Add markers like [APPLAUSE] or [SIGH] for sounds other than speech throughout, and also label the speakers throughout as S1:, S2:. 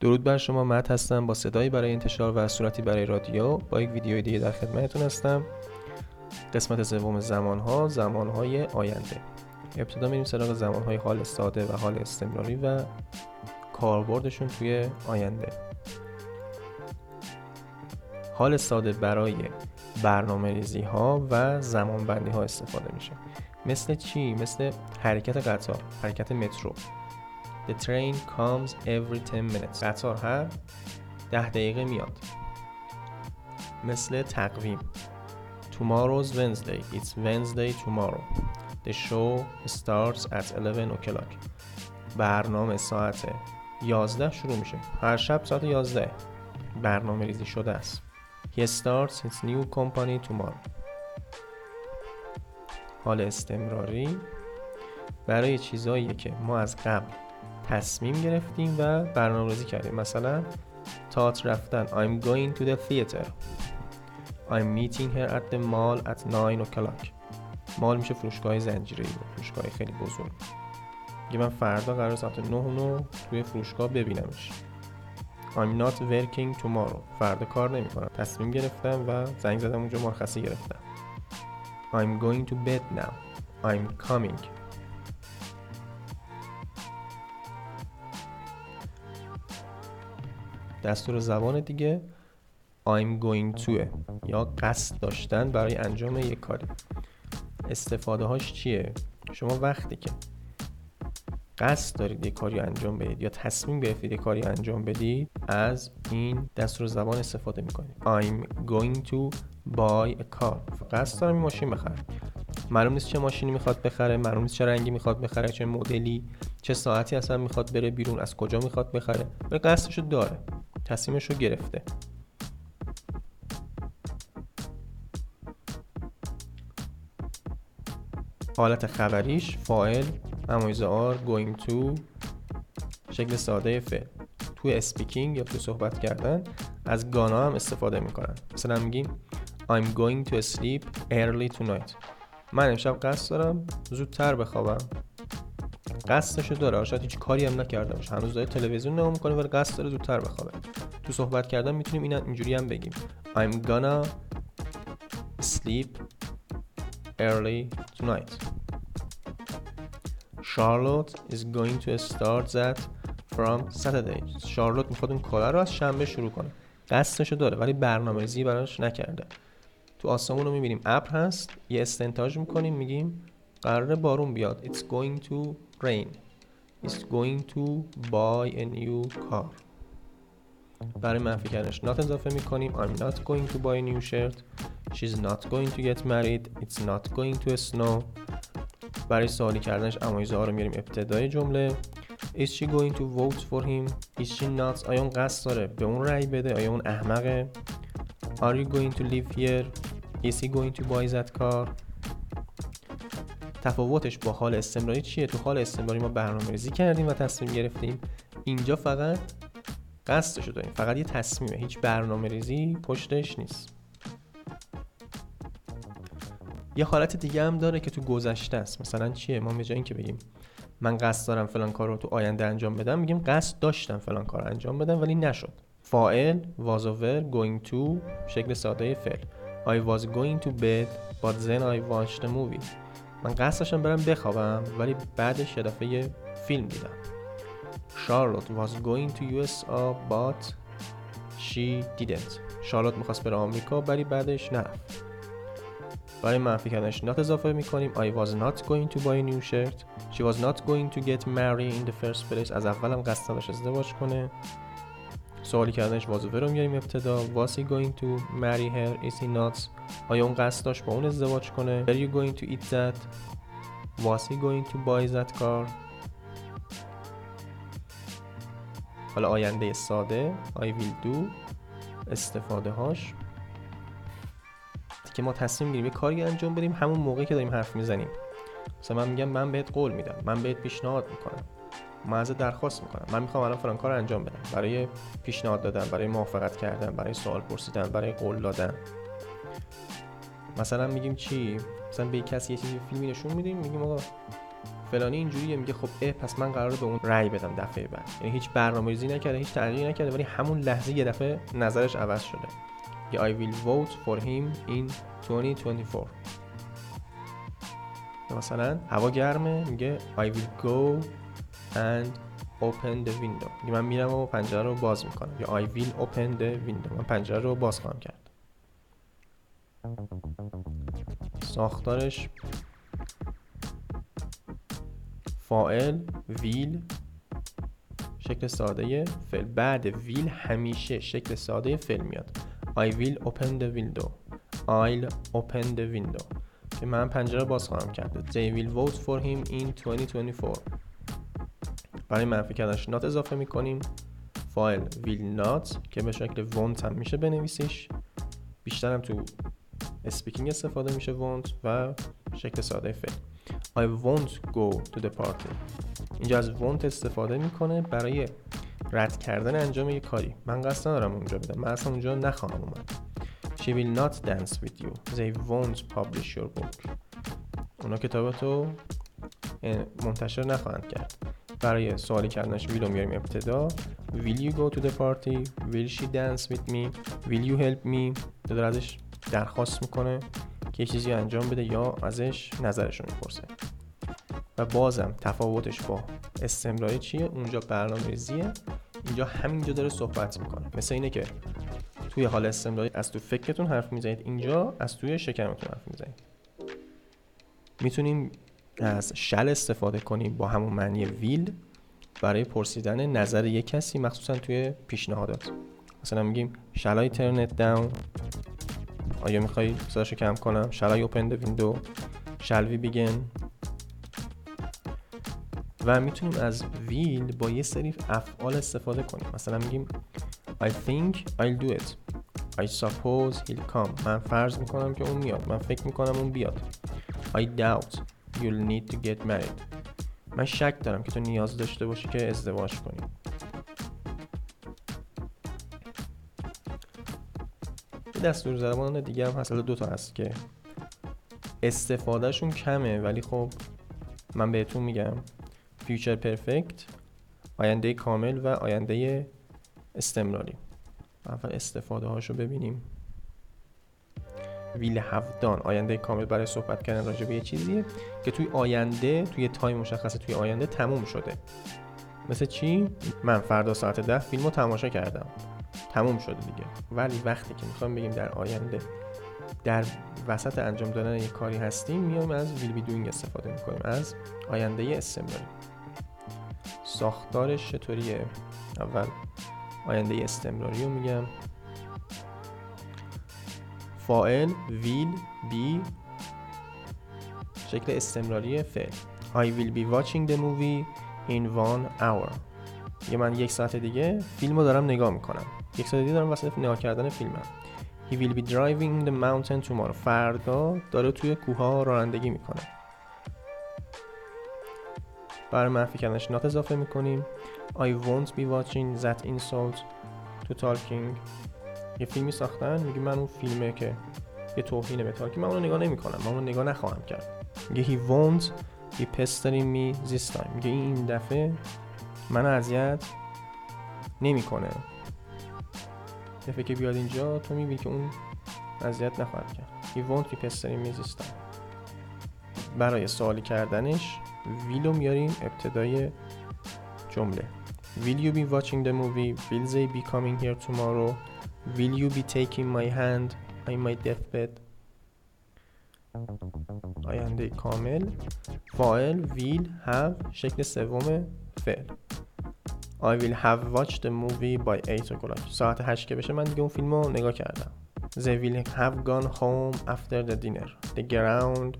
S1: درود بر شما مت هستم با صدایی برای انتشار و صورتی برای رادیو. با یک ویدیوی دیگه در خدمتتون هستم. قسمت سوم زمانها زمانهای آینده. ابتدا میریم سراغ زمانهای حال ساده و حال استمراری و کاربردشون توی آینده. حال ساده برای برنامه ریزی ها و زمان بندی ها استفاده میشه. مثل چی؟ مثل حرکت قطار حرکت مترو. The train comes every 10 minutes. قطار هر ده دقیقه میاد. مثل تقویم. Tomorrow's Wednesday. It's Wednesday tomorrow. The show starts at 11 o'clock. برنامه ساعت 11 شروع میشه. هر شب ساعت 11 برنامه ریزی شده است. He starts his new company tomorrow. حال استمراری برای چیزهایی که ما از قبل تصمیم گرفتیم و برنامه‌ریزی کردیم. مثلا تات رفتن. I'm going to the theater. I'm meeting her at the mall at 9 o'clock. مال میشه فروشگاه زنجیره فروشگاه خیلی بزرگ. میگه من فردا قرار ساعت 9 رو توی فروشگاه ببینمش. I'm not working tomorrow. فردا کار نمی کنم تصمیم گرفتم و زنگ زدم اونجا مرخصی گرفتم. I'm going to bed now. I'm coming. دستور زبان دیگه I'm going to یا قصد داشتن برای انجام یک کاری. استفاده هاش چیه؟ شما وقتی که قصد دارید یک کاری انجام بدید یا تصمیم گرفتید یک کاری انجام بدید از این دستور زبان استفاده می‌کنید. I'm going to buy a car. قصد دارم این ماشین بخرم. معلوم نیست چه ماشینی می‌خواد بخره معلوم نیست چه رنگی می‌خواد بخره چه مدلی چه ساعتی اصلا می‌خواد بره بیرون از کجا می‌خواد بخره. ولی قصدشو داره. تصمیمشو گرفته. حالت خبریش فاعل نمایز آر going to شکل ساده فعل توی اسپیکینگ یا توی صحبت کردن از گانا هم استفاده می‌کنن. مثلا میگیم I'm going to sleep early tonight. من امشب قصد دارم زودتر بخوابم. قصدشو داره. شاید هیچ کاری هم نکرده باشه. هنوز داره تلویزیون نگاه می‌کنه ولی قصد داره زودتر بخوابه. تو صحبت کردن می‌تونیم این اینجوری هم بگیم. I'm gonna sleep early tonight. Charlotte is going to start that from Saturday. شارلوت می‌خواد اون کار رو از شنبه شروع کنه. قصدشو داره ولی برنامه ریزی براش نکرده. تو آسمون رو می‌بینیم. ابر هست. یه استنتاج می‌کنیم میگیم قراره بارون بیاد. It's going to rain. It's going to buy a new car. برای منفی کردنش not اضافه می‌کنیم. I'm not going to buy a new shirt. She's not going to get married. It's not going to snow. برای سوالی کردنش امایزه ها رو میاریم ابتدای جمله Is she going to vote for him? Is she not? آیا اون قصد داره به اون رأی بده؟ آیا اون احمقه؟ Are you going to live here? Is he going to buy that car? تفاوتش با حال استمراری چیه؟ تو حال استمراری ما برنامه ریزی کردیم و تصمیم گرفتیم اینجا فقط قصدشو داریم فقط یه تصمیمه هیچ برنامه ریزی پشتش نیست یه حالت دیگه هم داره که تو گذشته است. مثلا چیه؟ ما به جای اینکه بگیم من قصد دارم فلان کار رو تو آینده انجام بدم میگیم قصد داشتم فلان کار رو انجام بدم ولی نشد. فاعل was over going to شکل ساده فعل. I was going to bed but then I watched a movie. من قصد داشتم برم بخوابم ولی بعدش یه دفعه فیلم دیدم. Charlotte was going to USA but she didn't. شارلوت می‌خواست بره آمریکا ولی بعدش نرفت برای منفی کردنش not اضافه می‌کنیم I was not going to buy a new shirt She was not going to get married in the first place از اولم قصد نداشت ازدواج کنه سوالی کردنش وازوه رو میاریم ابتدا Was he going to marry her? Is he not? آیا اون قصد داشت با اون ازدواج کنه Are you going to eat that? Was he going to buy that car? حالا آینده ساده I will do استفاده هاش که ما تصمیم گیریم یه کاری انجام بدیم همون موقعی که داریم حرف می‌زنیم. مثلا من میگم من بهت قول میدم من بهت پیشنهاد می‌کنم. من ازت درخواست می‌کنم. من می‌خوام الان فلان کار انجام بدم. برای پیشنهاد دادن برای موافقت کردن برای سوال پرسیدن برای قول دادن. مثلا میگیم چی؟ مثلا به کسی یه چیزی فیلمی نشون میدیم میگیم آقا فلانی اینجوریه میگه خب اه پس من قراره به اون رأی بدم دفعه بعد. یعنی هیچ برنامه‌ریزی نکرده هیچ تغییری نکرده ولی همون لحظه یه دفعه نظرش عوض شده. یا I will vote for him in 2024 مثلا هوا گرمه میگه I will go and open the window. میگه من میرم و پنجره رو باز می‌کنم. یا I will open the window. من پنجره رو باز خواهم کرد. ساختارش فائل ویل شکل ساده فعل. بعد ویل همیشه شکل ساده فعل میاد. I will open the window. I'll open the window. که من پنجره باز خواهم کرد. They will vote for him in 2024 برای منفی کردنش not اضافه می‌کنیم. فایل will not که به شکل won't هم میشه بنویسیش. بیشتر هم تو اسپیکینگ استفاده میشه won't و شکل ساده فعل. I won't go to the party. اینجا از won't استفاده می‌کنه برای رد کردن انجام یک کاری. من قصد ندارم اونجا بدم. من اصلا اونجا نخواهم اومد. She will not dance with you. They won't publish your book. اونا کتابتو منتشر نخواهند کرد. برای سوالی کردنش ویلو میاریم ابتدا Will you go to the party? Will she dance with me? Will you help me? داره ازش درخواست می‌کنه که یه چیزی انجام بده یا ازش نظرش رو می‌پرسه. و بازم تفاوتش با استمراری چیه؟ اونجا برنامه ریزیه اینجا همینجا داره صحبت می‌کنه. مثل اینه که توی حال استمراری از تو فکرتون حرف می‌زنید اینجا از توی شکمتون حرف می‌زنید. می‌تونیم از شل استفاده کنیم با همون معنی ویل برای پرسیدن نظر یک کسی مخصوصا توی پیشنهادات. مثلا میگیم turn it down? آیا می‌خوای صداشو کم کنم؟ Open the window? Shall we begin? و می‌تونیم از ویل با یه سری افعال استفاده کنیم. مثلا میگیم I think I'll do it. I suppose he'll come. من فرض می‌کنم که اون میاد. من فکر می‌کنم اون بیاد. I doubt you'll need to get married. من شک دارم که تو نیاز داشته باشی که ازدواج کنی. دستور زبان دیگه هم هست. دو تا هست که استفادهشون کمه ولی خب من بهتون میگم. future perfect آینده کامل و آینده استمراری. اول استفاده هاشو ببینیم. will have done آینده کامل برای صحبت کردن راجع به یه چیزیه که توی آینده توی time مشخصه توی آینده تموم شده. مثل چی؟ من فردا ساعت ده فیلم رو تماشا کردم. تموم شده دیگه. ولی وقتی که می‌خوام بگیم در آینده در وسط انجام دادن یک کاری هستیم میایم از ویل بی دوینگ استفاده می‌کنیم از آینده استمراری. ساختارش چطوریه؟ اول آینده استمراری رو میگم. فائل ویل بی شکل استمراری فعل. I will be watching the movie in one hour. یه من یک ساعت دیگه فیلم رو دارم نگاه می‌کنم. یک ساعت دیگه دارم وسط نگاه کردن فیلمم. He will be driving the mountain tomorrow. فردا داره توی کوه رانندگی می‌کنه. برای منفی کردنش نات اضافه می‌کنیم. I won't be watching that insult to talking یه فیلمی ساختن میگه من اون فیلمه که یه توهینه به تالکینگ من اونو نگاه نمی‌کنم من اونو نگاه نخواهم کرد. میگه he won't be pestering me this time. میگه این دفعه من اذیت نمی‌کنه. دفعه که بیاد اینجا تو می‌بینی که اون اذیت نخواهد کرد. He won't be pestering me this time. برای سوالی کردنش ویلو میاریم ابتدای جمله Will you be watching the movie? Will they be coming here tomorrow? Will you be taking my hand in my deathbed? آینده کامل فاعل will have شکل سوم فعل I will have watched the movie by 8 o'clock ساعت 8 که بشه من دیگه اون فیلم رو نگاه کردم They will have gone home after the dinner The ground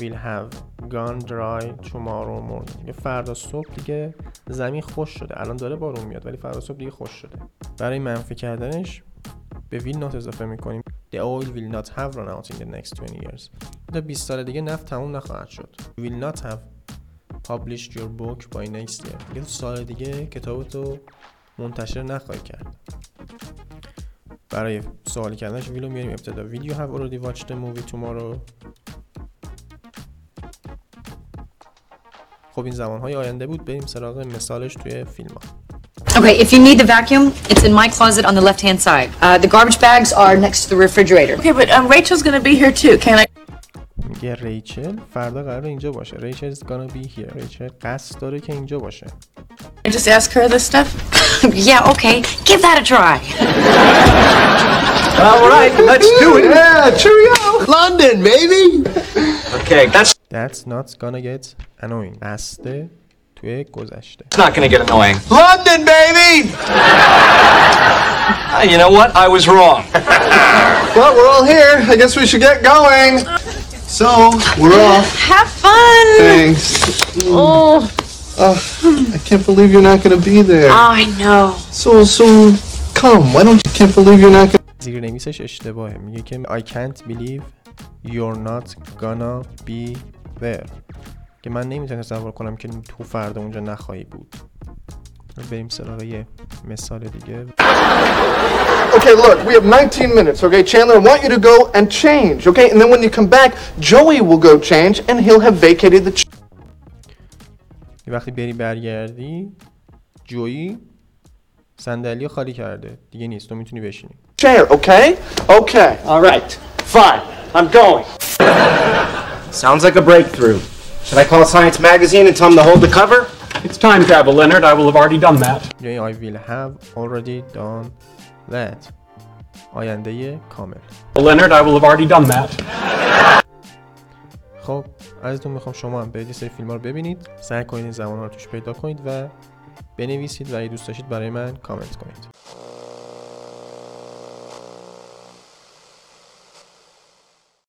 S1: will have gone dry tomorrow morning فردا صبح دیگه زمین خوش شده. الان داره بارون میاد ولی فردا صبح دیگه خوش شده. برای منفی کردنش به will not اضافه می‌کنیم. The oil will not have run out in the next 20 years. تا 20 سال دیگه نفت تموم نخواهد شد. You will not have published your book by next year. یه سال دیگه کتابتو منتشر نخواهی کرد. برای سوال کردنش ویلو میاریم ابتدا. ویدیو have already watched the movie tomorrow? خب این زمان های آینده بود بریم سراغ مثالش توی فیلم ها
S2: Okay, if you need the vacuum, it's in my closet on the left-hand side. Uh, the garbage bags are next to the refrigerator.
S3: Okay, but um, Rachel's gonna be here too. Can I?
S1: میگه ریچل فردا قرار اینجا باشه ریچل is gonna be here ریچل قصد داره که اینجا باشه
S3: I just ask her this stuff? [LAUGHS]
S2: yeah, okay. Give that a try.
S4: All right, let's do it.
S5: Yeah, cheerio! London, baby!
S4: Okay, that's
S1: That's not gonna get annoying قصده توی گذشته
S4: not gonna get annoying.
S5: London, baby!
S4: Ah, you know what? I was wrong. [LAUGHS]
S5: Well, we're all here. I guess we should get going. So, we're off.
S3: Have fun!
S5: Thanks.
S3: Oh,
S5: Uh, I can't believe you're not gonna be there.
S3: I know.
S5: So, so, come. Why don't you can't believe you're not gonna
S1: زیر نویسش اشتباهه میگه که I can't believe you're not gonna be there که من نمی‌تونم تصور کنم که تو فردا اونجا نخواهی بود بریم سراغ یه مثال دیگه
S5: Okay, look, we have 19 minutes, okay? Chandler, I want you to go and change, okay? And then when you come back, Joey will go change and he'll have vacated the
S1: وقتی بری برگردی جویی صندلی خالی کرده دیگه نیست تو می‌تونی بشینی
S5: chair, okay? Okay.
S6: All right, fine. I'm going. Sounds like a breakthrough. Should I call Science Magazine and tell them to hold the cover?
S7: It's time travel, Leonard. I will have already done that.
S1: جای I will have already done that آینده کامل
S7: Leonard, I will have already done that. [LAUGHS]
S1: خب ازتون میخوام شما هم برید یه سری فیلم ها رو ببینید سعی کنید این زمان ها رو توش پیدا کنید و بنویسید و اگه دوست داشتید برای من کامنت کنید